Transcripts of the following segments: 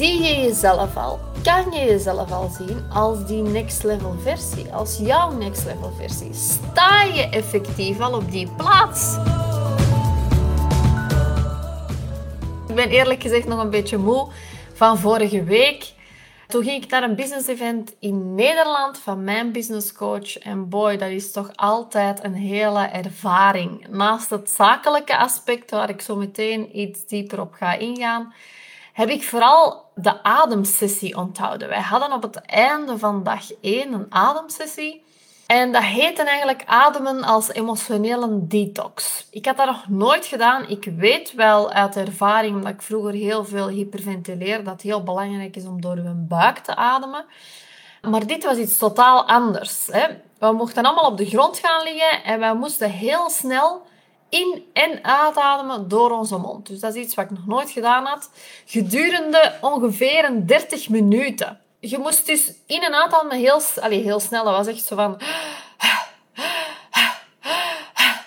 Zie je jezelf al? Kan je jezelf al zien als die next level versie? Als jouw next level versie? Sta je effectief al op die plaats? Ik ben eerlijk gezegd nog een beetje moe van vorige week. Toen ging ik naar een business event in Nederland van mijn business coach. En boy, dat is toch altijd een hele ervaring. Naast het zakelijke aspect, waar ik zo meteen iets dieper op ga ingaan, heb ik vooral de ademsessie onthouden. Wij hadden op het einde van dag 1 een ademsessie. En dat heette eigenlijk ademen als emotionele detox. Ik had dat nog nooit gedaan. Ik weet wel uit ervaring, omdat ik vroeger heel veel hyperventileerde, dat het heel belangrijk is om door uw buik te ademen. Maar dit was iets totaal anders. Hè. We mochten allemaal op de grond gaan liggen en wij moesten heel snel in- en uitademen door onze mond. Dus dat is iets wat ik nog nooit gedaan had. Gedurende ongeveer een 30 minuten. Je moest dus in- en uitademen heel, allez, heel snel. Dat was echt zo van...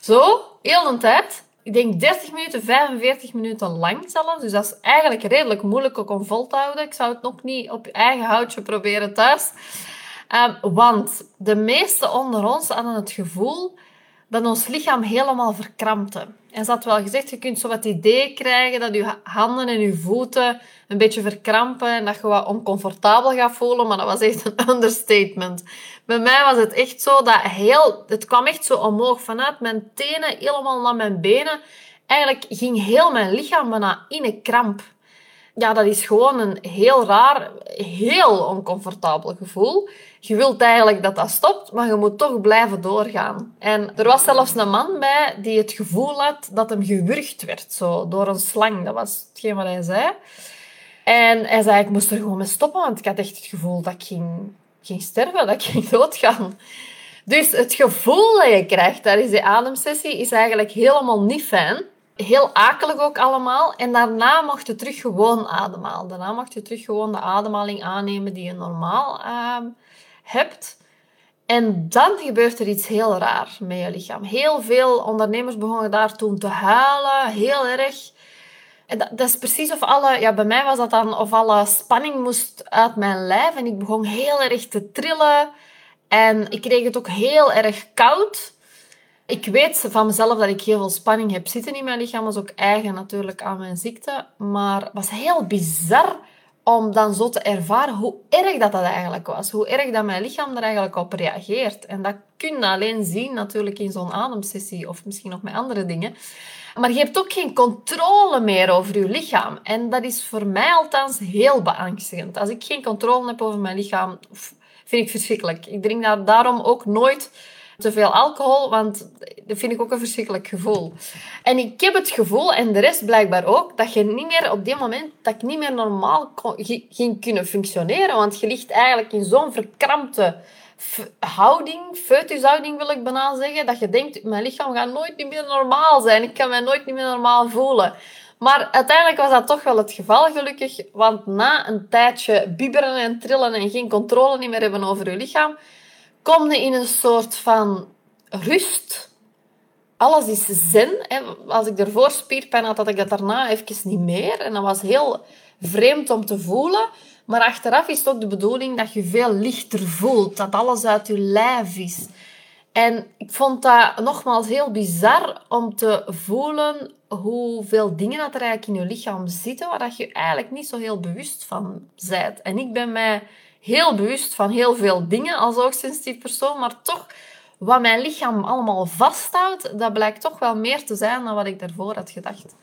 Zo, heel de tijd. Ik denk 30 minuten, 45 minuten lang zelfs. Dus dat is eigenlijk redelijk moeilijk om vol te houden. Ik zou het nog niet op je eigen houtje proberen thuis. Um, want de meesten onder ons hadden het gevoel dat ons lichaam helemaal verkrampte. En ze had wel gezegd, je kunt zo wat idee krijgen dat je handen en je voeten een beetje verkrampen en dat je wat oncomfortabel gaat voelen, maar dat was echt een understatement. Bij mij was het echt zo dat heel, het kwam echt zo omhoog vanuit mijn tenen helemaal naar mijn benen. Eigenlijk ging heel mijn lichaam bijna in een kramp. Ja, dat is gewoon een heel raar, heel oncomfortabel gevoel. Je wilt eigenlijk dat dat stopt, maar je moet toch blijven doorgaan. En er was zelfs een man bij die het gevoel had dat hem gewurgd werd zo, door een slang. Dat was hetgeen wat hij zei. En hij zei, ik moest er gewoon mee stoppen, want ik had echt het gevoel dat ik ging, ging sterven, dat ik ging doodgaan. Dus het gevoel dat je krijgt tijdens die ademsessie is eigenlijk helemaal niet fijn. Heel akelig ook allemaal. En daarna mocht je terug gewoon ademhalen. Daarna mocht je terug gewoon de ademhaling aannemen die je normaal uh, hebt. En dan gebeurt er iets heel raar met je lichaam. Heel veel ondernemers begonnen daar toen te huilen, heel erg. En dat, dat, is precies of alle, ja, bij mij was dat dan of alle spanning moest uit mijn lijf. En ik begon heel erg te trillen. En ik kreeg het ook heel erg koud. Ik weet van mezelf dat ik heel veel spanning heb zitten in mijn lichaam. Dat is ook eigen natuurlijk aan mijn ziekte. Maar het was heel bizar om dan zo te ervaren hoe erg dat, dat eigenlijk was. Hoe erg dat mijn lichaam er eigenlijk op reageert. En dat kun je alleen zien natuurlijk in zo'n ademsessie of misschien nog met andere dingen. Maar je hebt ook geen controle meer over je lichaam. En dat is voor mij althans heel beangstigend. Als ik geen controle heb over mijn lichaam, vind ik verschrikkelijk. Ik drink daar daarom ook nooit te veel alcohol, want dat vind ik ook een verschrikkelijk gevoel. En ik heb het gevoel, en de rest blijkbaar ook, dat je niet meer op dit moment, dat ik niet meer normaal kon, ging kunnen functioneren, want je ligt eigenlijk in zo'n verkrampte houding, wil ik bijna zeggen, dat je denkt, mijn lichaam gaat nooit meer normaal zijn, ik kan mij nooit meer normaal voelen. Maar uiteindelijk was dat toch wel het geval, gelukkig. Want na een tijdje bibberen en trillen en geen controle meer hebben over je lichaam, kom je in een soort van rust. Alles is zen. Als ik ervoor spierpijn had, had ik dat daarna even niet meer. En dat was heel vreemd om te voelen. Maar achteraf is het ook de bedoeling dat je veel lichter voelt. Dat alles uit je lijf is. En ik vond dat nogmaals heel bizar om te voelen hoeveel dingen dat er eigenlijk in je lichaam zitten, waar je eigenlijk niet zo heel bewust van bent. En ik ben mij heel bewust van heel veel dingen als hoogsensitief persoon, maar toch wat mijn lichaam allemaal vasthoudt, dat blijkt toch wel meer te zijn dan wat ik daarvoor had gedacht.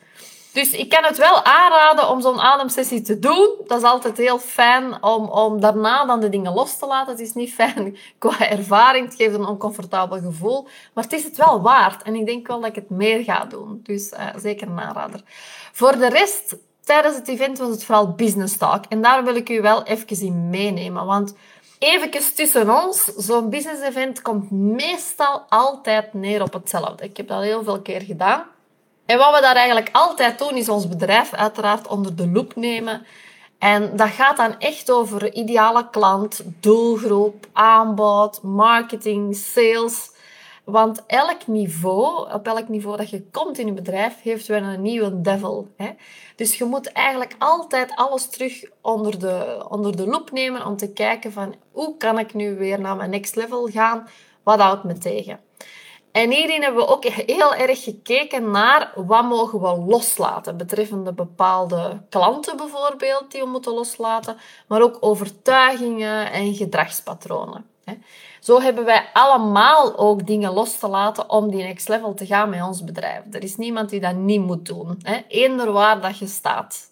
Dus ik kan het wel aanraden om zo'n ademsessie te doen. Dat is altijd heel fijn om, om daarna dan de dingen los te laten. Het is niet fijn qua ervaring. Het geeft een oncomfortabel gevoel. Maar het is het wel waard. En ik denk wel dat ik het meer ga doen. Dus uh, zeker een aanrader. Voor de rest, tijdens het event was het vooral business talk. En daar wil ik u wel even in meenemen. Want even tussen ons, zo'n business event komt meestal altijd neer op hetzelfde. Ik heb dat heel veel keer gedaan. En wat we daar eigenlijk altijd doen, is ons bedrijf uiteraard onder de loep nemen. En dat gaat dan echt over ideale klant, doelgroep, aanbod, marketing, sales. Want elk niveau, op elk niveau dat je komt in je bedrijf, heeft wel een nieuwe devil. Hè? Dus je moet eigenlijk altijd alles terug onder de, onder de loep nemen om te kijken van hoe kan ik nu weer naar mijn next level gaan? Wat houdt me tegen? En hierin hebben we ook heel erg gekeken naar wat mogen we loslaten, betreffende bepaalde klanten bijvoorbeeld, die we moeten loslaten, maar ook overtuigingen en gedragspatronen. Zo hebben wij allemaal ook dingen los te laten om die next level te gaan met ons bedrijf. Er is niemand die dat niet moet doen. Eender waar dat je staat.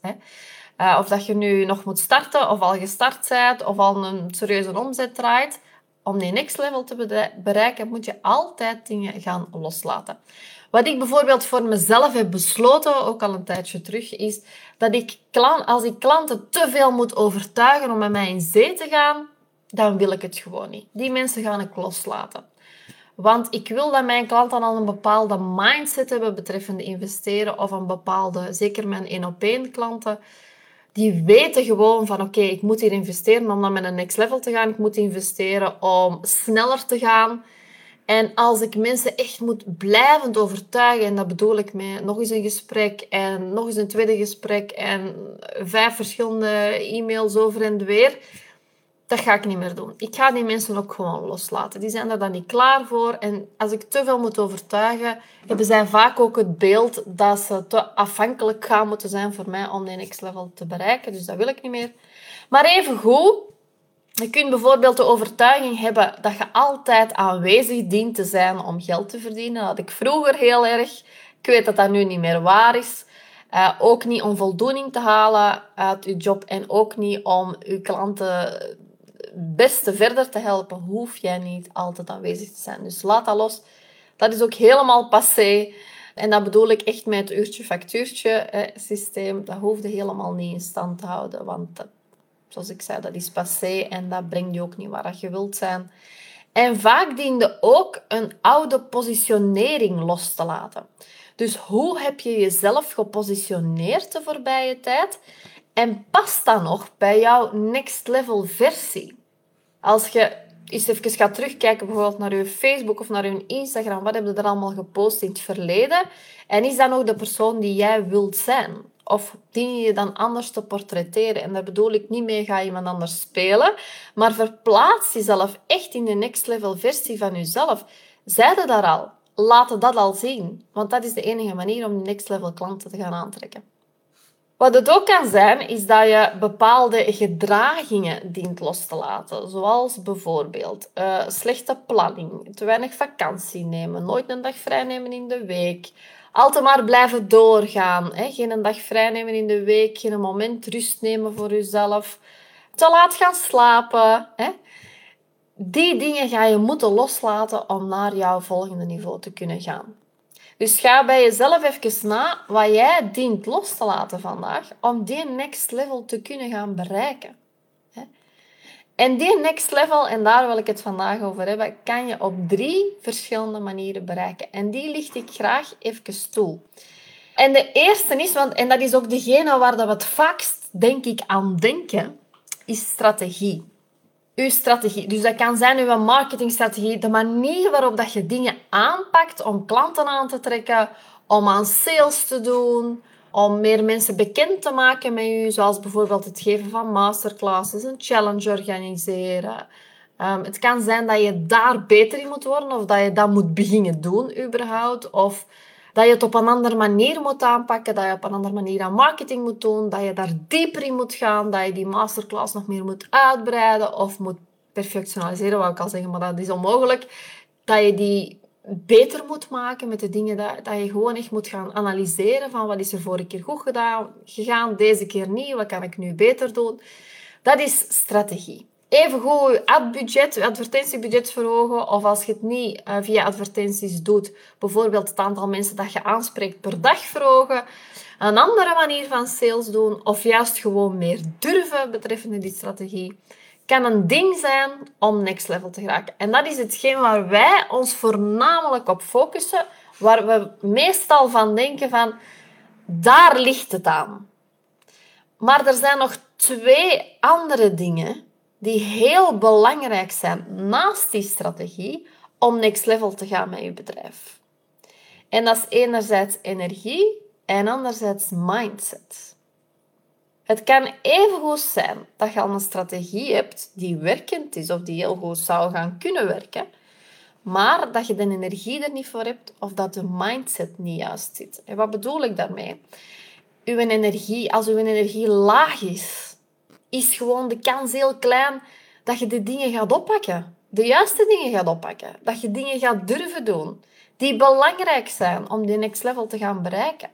Eh, of dat je nu nog moet starten, of al gestart bent, of al een serieuze omzet draait om die next level te bereiken, moet je altijd dingen gaan loslaten. Wat ik bijvoorbeeld voor mezelf heb besloten, ook al een tijdje terug, is dat ik als ik klanten te veel moet overtuigen om met mij in zee te gaan, dan wil ik het gewoon niet. Die mensen gaan ik loslaten. Want ik wil dat mijn klanten al een bepaalde mindset hebben betreffende investeren of een bepaalde, zeker mijn één op één klanten, die weten gewoon van oké, ik moet hier investeren om naar mijn next level te gaan. Ik moet investeren om sneller te gaan. En als ik mensen echt moet blijvend overtuigen, en dat bedoel ik met nog eens een gesprek en nog eens een tweede gesprek en vijf verschillende e-mails over en weer, dat ga ik niet meer doen. Ik ga die mensen ook gewoon loslaten. Die zijn er dan niet klaar voor. En als ik te veel moet overtuigen, hebben zij vaak ook het beeld dat ze te afhankelijk gaan moeten zijn voor mij om die next level te bereiken. Dus dat wil ik niet meer. Maar even goed, je kunt bijvoorbeeld de overtuiging hebben dat je altijd aanwezig dient te zijn om geld te verdienen. Dat had ik vroeger heel erg. Ik weet dat dat nu niet meer waar is. Uh, ook niet om voldoening te halen uit je job en ook niet om je klanten beste verder te helpen, hoef jij niet altijd aanwezig te zijn. Dus laat dat los. Dat is ook helemaal passé. En dat bedoel ik echt met het uurtje-factuurtje systeem. Dat hoefde helemaal niet in stand te houden. Want zoals ik zei, dat is passé en dat brengt je ook niet waar je wilt zijn. En vaak diende ook een oude positionering los te laten. Dus hoe heb je jezelf gepositioneerd de voorbije tijd? En past dat nog bij jouw next level versie? Als je eens even gaat terugkijken bijvoorbeeld naar je Facebook of naar je Instagram, wat heb je er allemaal gepost in het verleden? En is dat nog de persoon die jij wilt zijn? Of dien je dan anders te portretteren? En daar bedoel ik niet mee, ga iemand anders spelen, maar verplaats jezelf echt in de next level versie van jezelf. Zij daar al. Laat dat al zien. Want dat is de enige manier om next level klanten te gaan aantrekken. Wat het ook kan zijn, is dat je bepaalde gedragingen dient los te laten. Zoals bijvoorbeeld uh, slechte planning, te weinig vakantie nemen, nooit een dag vrij nemen in de week. Altijd maar blijven doorgaan. Hè? Geen een dag vrij nemen in de week, geen moment rust nemen voor jezelf. Te laat gaan slapen. Hè? Die dingen ga je moeten loslaten om naar jouw volgende niveau te kunnen gaan. Dus ga bij jezelf even na wat jij dient los te laten vandaag om die next level te kunnen gaan bereiken. En die next level, en daar wil ik het vandaag over hebben, kan je op drie verschillende manieren bereiken. En die licht ik graag even toe. En de eerste is, want, en dat is ook degene waar we het vaakst denk ik aan denken, is strategie uw strategie. Dus dat kan zijn uw marketingstrategie, de manier waarop dat je dingen aanpakt om klanten aan te trekken, om aan sales te doen, om meer mensen bekend te maken met u, zoals bijvoorbeeld het geven van masterclasses, een challenge organiseren. Um, het kan zijn dat je daar beter in moet worden of dat je dat moet beginnen doen überhaupt. Of dat je het op een andere manier moet aanpakken, dat je op een andere manier aan marketing moet doen, dat je daar dieper in moet gaan, dat je die masterclass nog meer moet uitbreiden of moet perfectionaliseren, wou ik al zeggen, maar dat is onmogelijk. Dat je die beter moet maken met de dingen dat, dat je gewoon echt moet gaan analyseren van wat is er vorige keer goed gedaan, gegaan, deze keer niet, wat kan ik nu beter doen. Dat is strategie. Even goed je advertentiebudget verhogen. Of als je het niet uh, via advertenties doet, bijvoorbeeld het aantal mensen dat je aanspreekt per dag verhogen. Een andere manier van sales doen. Of juist gewoon meer durven betreffende die strategie. Kan een ding zijn om next level te geraken. En dat is hetgeen waar wij ons voornamelijk op focussen. Waar we meestal van denken van, daar ligt het aan. Maar er zijn nog twee andere dingen die heel belangrijk zijn naast die strategie om next level te gaan met je bedrijf. En dat is enerzijds energie en anderzijds mindset. Het kan even goed zijn dat je al een strategie hebt die werkend is of die heel goed zou gaan kunnen werken, maar dat je de energie er niet voor hebt of dat de mindset niet juist zit. En wat bedoel ik daarmee? Uw energie, als uw energie laag is, is gewoon de kans heel klein dat je de dingen gaat oppakken. De juiste dingen gaat oppakken. Dat je dingen gaat durven doen die belangrijk zijn om die next level te gaan bereiken.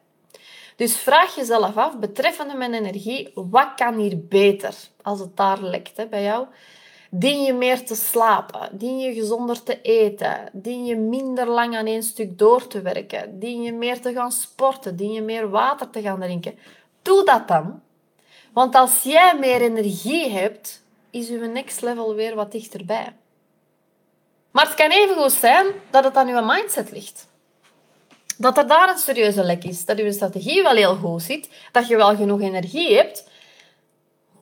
Dus vraag jezelf af, betreffende mijn energie, wat kan hier beter als het daar lekt hè, bij jou? Dien je meer te slapen? Dien je gezonder te eten? Dien je minder lang aan één stuk door te werken? Dien je meer te gaan sporten? Dien je meer water te gaan drinken? Doe dat dan. Want als jij meer energie hebt, is je next level weer wat dichterbij. Maar het kan even goed zijn dat het aan je mindset ligt. Dat er daar een serieuze lek is. Dat je strategie wel heel goed zit. Dat je wel genoeg energie hebt.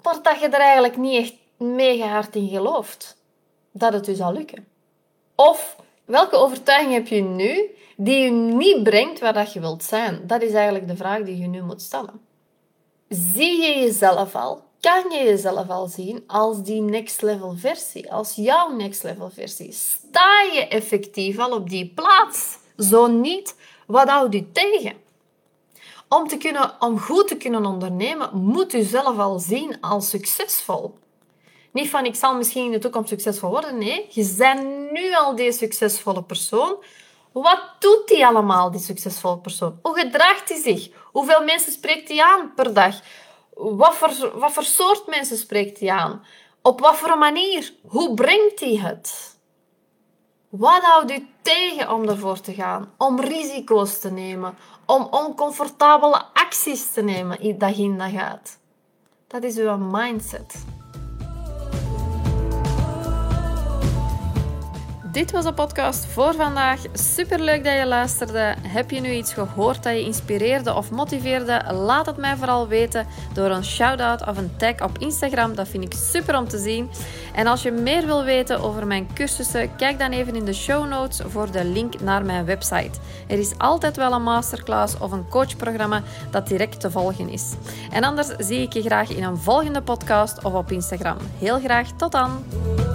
Maar dat je er eigenlijk niet echt mega in gelooft. Dat het u zal lukken. Of welke overtuiging heb je nu die je niet brengt waar dat je wilt zijn? Dat is eigenlijk de vraag die je nu moet stellen. Zie je jezelf al? Kan je jezelf al zien als die next level versie? Als jouw next level versie? Sta je effectief al op die plaats? Zo niet, wat houdt u tegen? Om, te kunnen, om goed te kunnen ondernemen, moet u zelf al zien als succesvol. Niet van ik zal misschien in de toekomst succesvol worden. Nee, je bent nu al die succesvolle persoon. Wat doet die allemaal, die succesvolle persoon? Hoe gedraagt hij zich? Hoeveel mensen spreekt hij aan per dag? Wat voor, wat voor soort mensen spreekt hij aan? Op wat voor manier? Hoe brengt hij het? Wat houdt u tegen om ervoor te gaan? Om risico's te nemen? Om oncomfortabele acties te nemen dag in dag uit? Dat is uw mindset. Dit was de podcast voor vandaag. Super leuk dat je luisterde. Heb je nu iets gehoord dat je inspireerde of motiveerde? Laat het mij vooral weten door een shout-out of een tag op Instagram. Dat vind ik super om te zien. En als je meer wil weten over mijn cursussen, kijk dan even in de show notes voor de link naar mijn website. Er is altijd wel een masterclass of een coachprogramma dat direct te volgen is. En anders zie ik je graag in een volgende podcast of op Instagram. Heel graag tot dan!